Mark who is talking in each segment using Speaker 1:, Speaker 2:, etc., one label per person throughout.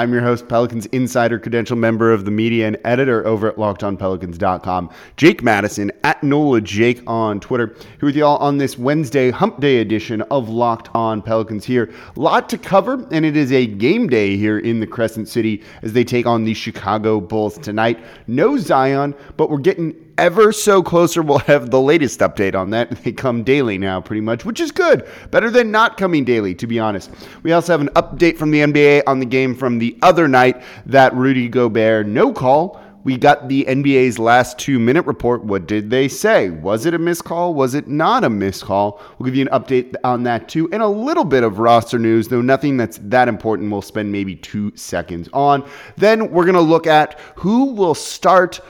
Speaker 1: I'm your host, Pelicans Insider Credential member of the media and editor over at LockedOnPelicans.com, Jake Madison at NOLA Jake on Twitter, here with y'all on this Wednesday Hump Day edition of Locked On Pelicans here. Lot to cover, and it is a game day here in the Crescent City as they take on the Chicago Bulls tonight. No Zion, but we're getting ever so closer. We'll have the latest update on that. They come daily now, pretty much, which is good. Better than not coming daily, to be honest. We also have an update from the NBA on the game from the other night that Rudy Gobert no call. We got the NBA's last two minute report. What did they say? Was it a missed call? Was it not a missed call? We'll give you an update on that too, and a little bit of roster news, though nothing that's that important. We'll spend maybe two seconds on. Then we're going to look at who will start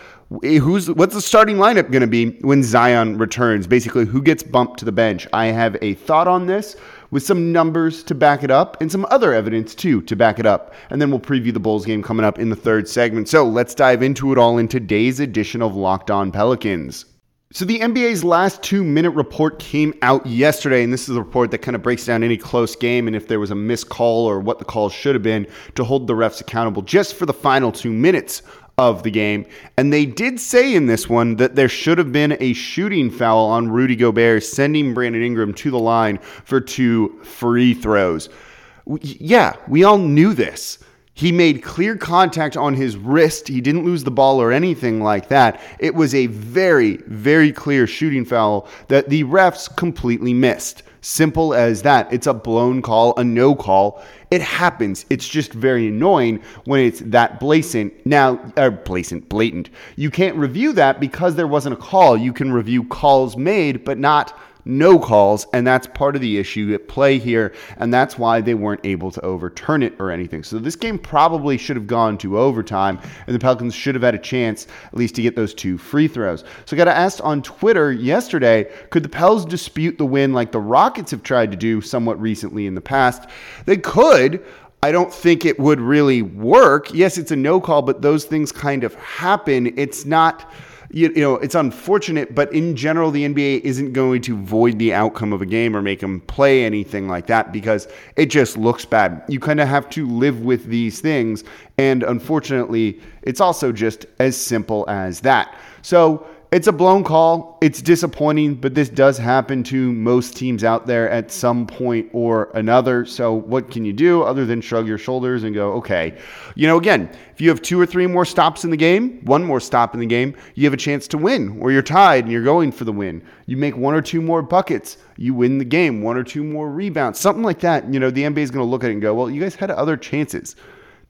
Speaker 1: Eh, who's what's the starting lineup going to be when Zion returns? Basically, who gets bumped to the bench? I have a thought on this with some numbers to back it up and some other evidence too to back it up. And then we'll preview the Bulls game coming up in the third segment. So let's dive into it all in today's edition of Locked On Pelicans. So the NBA's last two minute report came out yesterday, and this is a report that kind of breaks down any close game and if there was a missed call or what the call should have been to hold the refs accountable just for the final two minutes of the game. And they did say in this one that there should have been a shooting foul on Rudy Gobert, sending Brandon Ingram to the line for two free throws. Yeah, we all knew this. He made clear contact on his wrist. He didn't lose the ball or anything like that. It was a very, very clear shooting foul that the refs completely missed. Simple as that. It's a blown call, a no call. It happens. It's just very annoying when it's that blatant. Now, uh, blatant, blatant. You can't review that because there wasn't a call. You can review calls made, but not no calls, and that's part of the issue at play here, and that's why they weren't able to overturn it or anything. So this game probably should have gone to overtime, and the Pelicans should have had a chance at least to get those two free throws. So I got asked on Twitter yesterday, could the Pels dispute the win like the Rockets have tried to do somewhat recently in the past? They could. I don't think it would really work. Yes, it's a no call, but those things kind of happen. It's not you, you know, it's unfortunate, but in general, the NBA isn't going to void the outcome of a game or make them play anything like that because it just looks bad. You kind of have to live with these things. And unfortunately, it's also just as simple as that. So, it's a blown call. It's disappointing, but this does happen to most teams out there at some point or another. So, what can you do other than shrug your shoulders and go, okay? You know, again, if you have two or three more stops in the game, one more stop in the game, you have a chance to win, or you're tied and you're going for the win. You make one or two more buckets, you win the game, one or two more rebounds, something like that. You know, the NBA is going to look at it and go, well, you guys had other chances.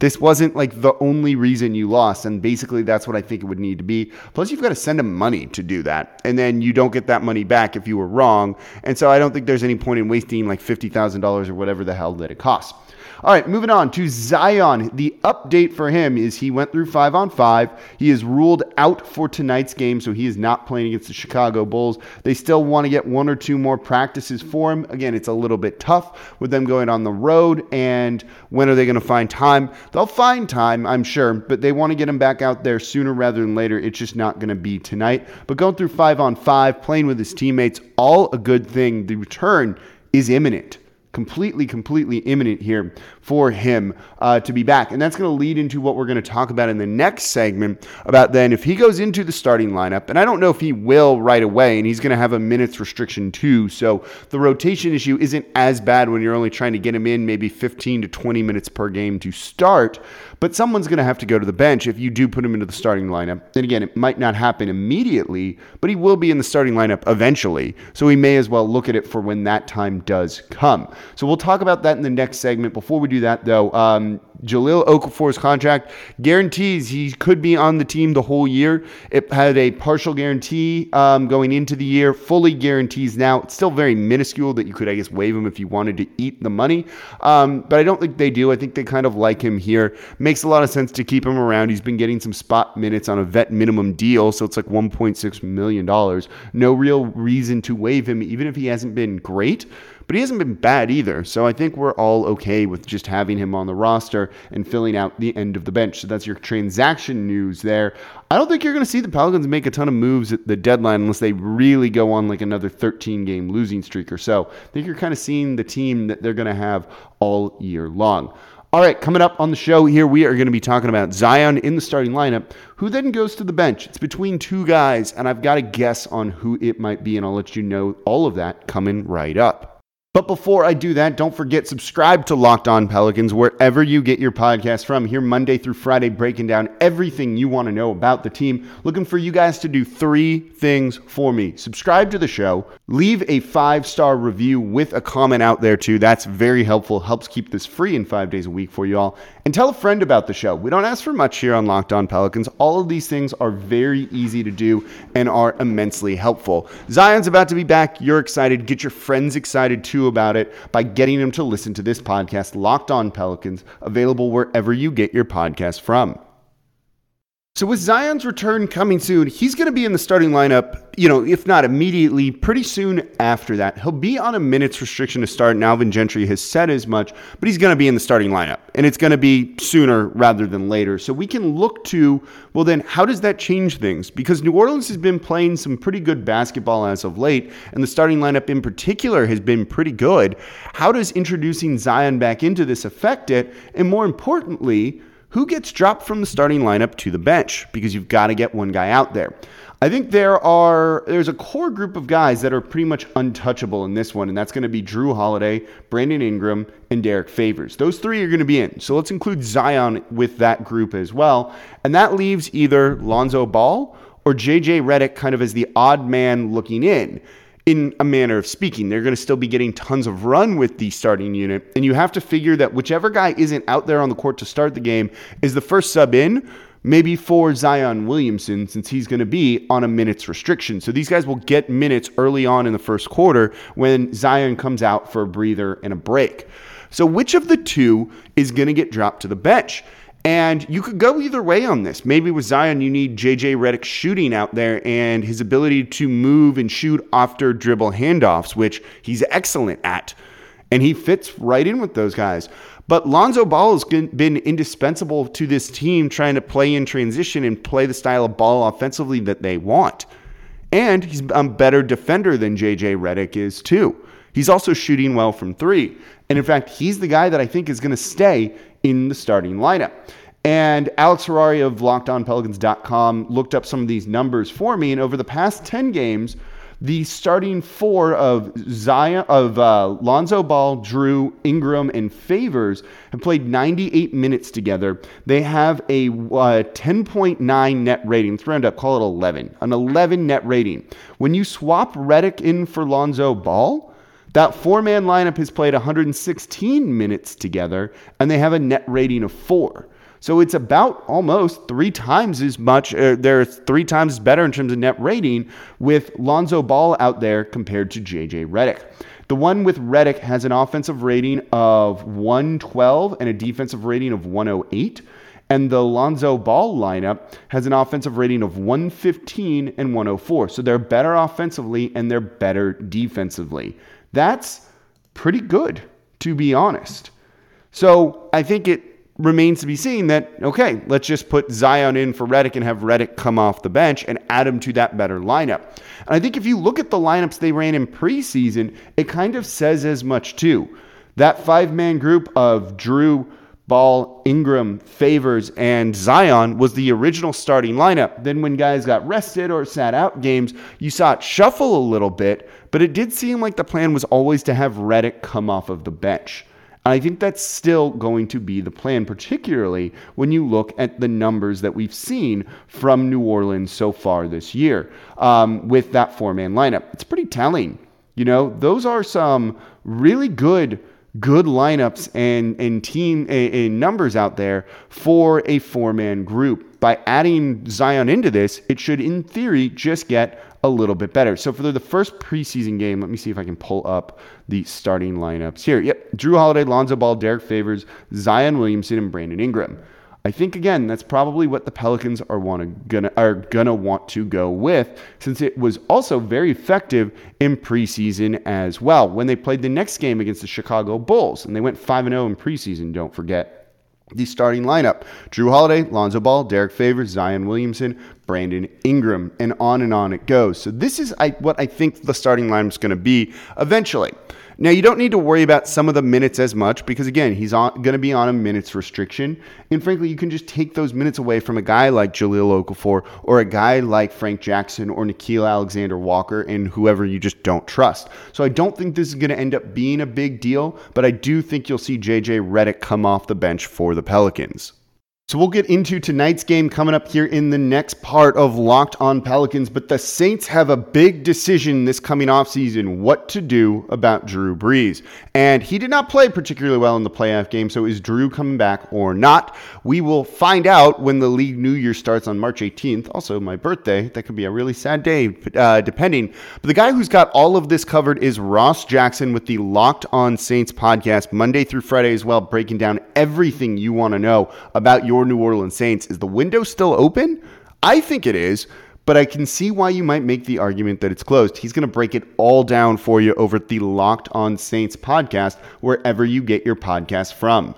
Speaker 1: This wasn't like the only reason you lost. And basically, that's what I think it would need to be. Plus, you've got to send them money to do that. And then you don't get that money back if you were wrong. And so I don't think there's any point in wasting like $50,000 or whatever the hell that it costs. All right, moving on to Zion. The update for him is he went through five on five. He is ruled out for tonight's game, so he is not playing against the Chicago Bulls. They still want to get one or two more practices for him. Again, it's a little bit tough with them going on the road. And when are they going to find time? They'll find time, I'm sure, but they want to get him back out there sooner rather than later. It's just not going to be tonight. But going through five on five, playing with his teammates, all a good thing. The return is imminent completely, completely imminent here for him uh, to be back. And that's going to lead into what we're going to talk about in the next segment about then if he goes into the starting lineup, and I don't know if he will right away, and he's going to have a minutes restriction too. So the rotation issue isn't as bad when you're only trying to get him in maybe 15 to 20 minutes per game to start. But someone's going to have to go to the bench if you do put him into the starting lineup. And again, it might not happen immediately, but he will be in the starting lineup eventually. So we may as well look at it for when that time does come. So we'll talk about that in the next segment. Before we do that, though, um, Jahlil Okafor's contract guarantees he could be on the team the whole year. It had a partial guarantee um, going into the year, fully guarantees now. It's still very minuscule that you could, I guess, waive him if you wanted to eat the money. Um, but I don't think they do. I think they kind of like him here. Makes a lot of sense to keep him around. He's been getting some spot minutes on a vet minimum deal, so it's like $1.6 million. No real reason to waive him, even if he hasn't been great but he hasn't been bad either. So I think we're all okay with just having him on the roster and filling out the end of the bench. So that's your transaction news there. I don't think you're going to see the Pelicans make a ton of moves at the deadline unless they really go on like another 13 game losing streak or so. I think you're kind of seeing the team that they're going to have all year long. All right, coming up on the show here, we are going to be talking about Zion in the starting lineup, who then goes to the bench. It's between two guys, and I've got a guess on who it might be, and I'll let you know all of that coming right up. But before I do that, don't forget subscribe to Locked On Pelicans wherever you get your podcast from. Here Monday through Friday breaking down everything you want to know about the team. Looking for you guys to do 3 things for me. Subscribe to the show, leave a 5-star review with a comment out there too. That's very helpful. Helps keep this free in 5 days a week for you all. And tell a friend about the show. We don't ask for much here on Locked On Pelicans. All of these things are very easy to do and are immensely helpful. Zion's about to be back. You're excited. Get your friends excited too about it by getting them to listen to this podcast, Locked On Pelicans, available wherever you get your podcast from. So with Zion's return coming soon, he's going to be in the starting lineup, you know, if not immediately, pretty soon after that. He'll be on a minutes restriction to start, and Alvin Gentry has said as much, but he's going to be in the starting lineup, and it's going to be sooner rather than later. So we can look to, well, then how does that change things? Because New Orleans has been playing some pretty good basketball as of late, and the starting lineup in particular has been pretty good. How does introducing Zion back into this affect it? And more importantly, who gets dropped from the starting lineup to the bench because you've got to get one guy out there. I think there are there's a core group of guys that are pretty much untouchable in this one, and that's going to be Jrue Holiday, Brandon Ingram, and Derrick Favors. Those three are going to be in. So let's include Zion with that group as well. And that leaves either Lonzo Ball or JJ Redick kind of as the odd man looking in in a manner of speaking. They're going to still be getting tons of run with the starting unit. And you have to figure that whichever guy isn't out there on the court to start the game is the first sub in, maybe for Zion Williamson, since he's going to be on a minutes restriction. So these guys will get minutes early on in the first quarter when Zion comes out for a breather and a break. So which of the two is going to get dropped to the bench? And you could go either way on this. Maybe with Zion, you need JJ Redick shooting out there and his ability to move and shoot after dribble handoffs, which he's excellent at. And he fits right in with those guys. But Lonzo Ball has been indispensable to this team trying to play in transition and play the style of ball offensively that they want. And he's a better defender than JJ Redick is, too. He's also shooting well from three. And in fact, he's the guy that I think is going to stay in the starting lineup. And Alex Harari of LockedOnPelicans.com looked up some of these numbers for me. And over the past 10 games, the starting four of Zion, of uh, Lonzo Ball, Jrue Ingram, and Favors have played 98 minutes together. They have a uh, 10.9 net rating. Let's round up, call it 11. An 11 net rating. When you swap Redick in for Lonzo Ball, that four man lineup has played 116 minutes together, and they have a net rating of four. So it's about almost three times as much. Uh, they're three times better in terms of net rating with Lonzo Ball out there compared to JJ Redick. The one with Redick has an offensive rating of 112 and a defensive rating of 108. And the Lonzo Ball lineup has an offensive rating of 115 and 104. So they're better offensively and they're better defensively. That's pretty good, to be honest. So I think it remains to be seen that, okay, let's just put Zion in for Redick and have Redick come off the bench and add him to that better lineup. And I think if you look at the lineups they ran in preseason, it kind of says as much too. That five man group of Jrue, Ball, Ingram, Favors, and Zion was the original starting lineup. Then, when guys got rested or sat out games, you saw it shuffle a little bit, but it did seem like the plan was always to have Redick come off of the bench. And I think that's still going to be the plan, particularly when you look at the numbers that we've seen from New Orleans so far this year um, with that four man lineup. It's pretty telling. You know, those are some really good good lineups and and team and, numbers out there for a four man group. By adding Zion into this, it should, in theory, just get a little bit better. So for the first preseason game, let me see if I can pull up the starting lineups here. Yep, Jrue Holiday, Lonzo Ball, Derrick Favors, Zion Williamson, and Brandon Ingram. I think again that's probably what the Pelicans are want to gonna are gonna want to go with since it was also very effective in preseason as well when they played the next game against the Chicago Bulls and they went 5 and 0 in preseason, don't forget. The starting lineup Jrue Holiday, Lonzo Ball, Derrick Favors, Zion Williamson, Brandon Ingram, and on and on it goes. So, this is I, what I think the starting lineup is going to be eventually. Now, you don't need to worry about some of the minutes as much because, again, he's going to be on a minutes restriction. And frankly, you can just take those minutes away from a guy like Jahlil Okafor or a guy like Frank Jackson or Nickeil Alexander Walker and whoever you just don't trust. So I don't think this is going to end up being a big deal, but I do think you'll see JJ Redick come off the bench for the Pelicans. So we'll get into tonight's game coming up here in the next part of Locked on Pelicans. But the Saints have a big decision this coming offseason what to do about Drew Brees. And he did not play particularly well in the playoff game. So is Drew coming back or not? We will find out when the league New Year starts on March 18th. Also, my birthday. That could be a really sad day, uh, depending. But the guy who's got all of this covered is Ross Jackson with the Locked on Saints podcast, Monday through Friday as well, breaking down everything you want to know about your New Orleans Saints. Is the window still open? I think it is, but I can see why you might make the argument that it's closed. He's going to break it all down for you over at the Locked On Saints podcast, wherever you get your podcast from.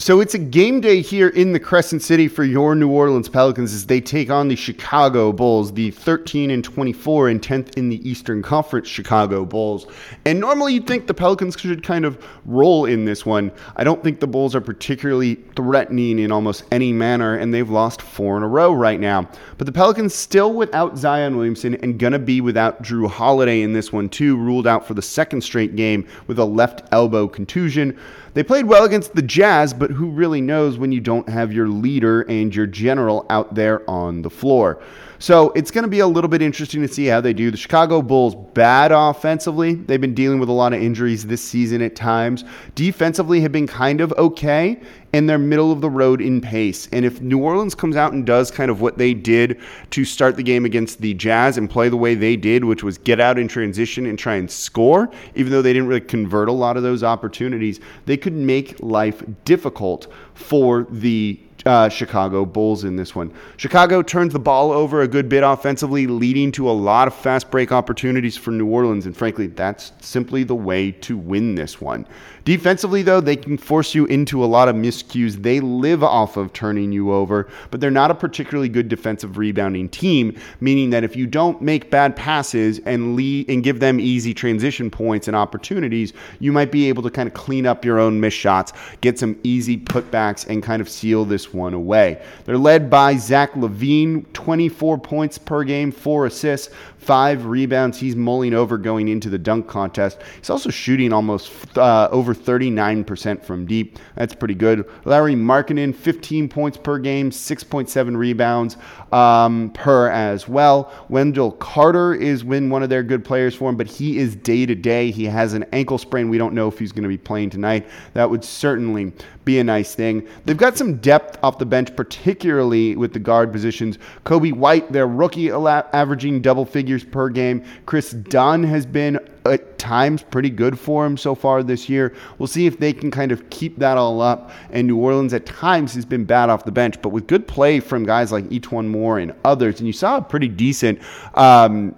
Speaker 1: So it's a game day here in the Crescent City for your New Orleans Pelicans as they take on the Chicago Bulls, the 13 and 24 and 10th in the Eastern Conference Chicago Bulls. And normally you'd think the Pelicans should kind of roll in this one. I don't think the Bulls are particularly threatening in almost any manner, and they've lost four in a row right now. But the Pelicans still without Zion Williamson and gonna be without Jrue Holiday in this one too, ruled out for the second straight game with a left elbow contusion. They played well against the Jazz, but who really knows when you don't have your leader and your general out there on the floor? So it's going to be a little bit interesting to see how they do. The Chicago Bulls, bad offensively. They've been dealing with a lot of injuries this season at times. Defensively, have been kind of okay, and they're middle of the road in pace. And if New Orleans comes out and does kind of what they did to start the game against the Jazz and play the way they did, which was get out in transition and try and score, even though they didn't really convert a lot of those opportunities, they could make life difficult for the uh, Chicago Bulls in this one. Chicago turns the ball over a good bit offensively, leading to a lot of fast break opportunities for New Orleans. And frankly, that's simply the way to win this one. Defensively, though, they can force you into a lot of miscues. They live off of turning you over, but they're not a particularly good defensive rebounding team, meaning that if you don't make bad passes and lead and give them easy transition points and opportunities, you might be able to kind of clean up your own missed shots, get some easy putbacks, and kind of seal this one away. They're led by Zach LaVine, 24 points per game, four assists, five rebounds. He's mulling over going into the dunk contest. He's also shooting almost uh, over 39% from deep. That's pretty good. Lauri Markkanen, 15 points per game, 6.7 rebounds um, per as well. Wendell Carter is when one of their good players for him, but he is day to day. He has an ankle sprain. We don't know if he's going to be playing tonight. That would certainly be a nice thing. They've got some depth off the bench, particularly with the guard positions. Coby White, their rookie, averaging double figures per game. Kris Dunn has been at times pretty good for him so far this year. We'll see if they can kind of keep that all up. And New Orleans at times has been bad off the bench, but with good play from guys like E'Twaun Moore and others, and you saw a pretty decent. Um,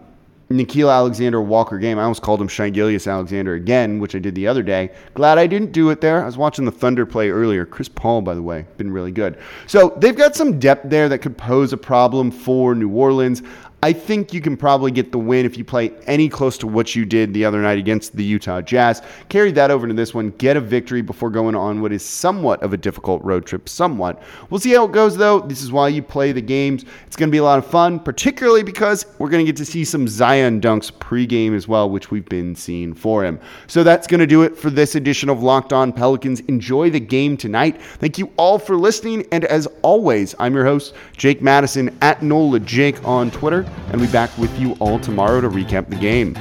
Speaker 1: Nickeil Alexander Walker game. I almost called him Shai Alexander again, which I did the other day. Glad I didn't do it there. I was watching the Thunder play earlier. Chris Paul, by the way, been really good. So they've got some depth there that could pose a problem for New Orleans. I think you can probably get the win if you play any close to what you did the other night against the Utah Jazz. Carry that over to this one, get a victory before going on what is somewhat of a difficult road trip. Somewhat. We'll see how it goes, though. This is why you play the games. It's going to be a lot of fun, particularly because we're going to get to see some Zion dunks pregame as well, which we've been seeing for him. So that's going to do it for this edition of Locked On Pelicans. Enjoy the game tonight. Thank you all for listening. And as always, I'm your host, Jake Madison at NOLA Jake on Twitter and we'll be back with you all tomorrow to recap the game.